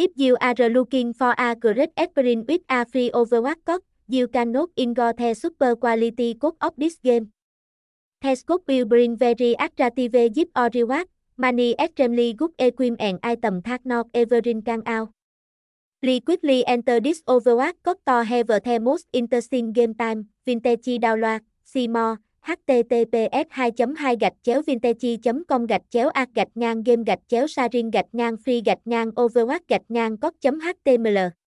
If you are looking for a great experience with a free Overwatch code, you cannot ignore the super quality code of this game. The code will bring very attractive gift or reward, money extremely good equipment and item that not everyone can out. Please quickly enter this Overwatch code to have the most interesting game time, vintage download, see more, https 2 2 gạch chéo vintage com gạch chéo a gạch ngang game gạch chéo sarin gạch ngang free gạch ngang overwatch gạch ngang code html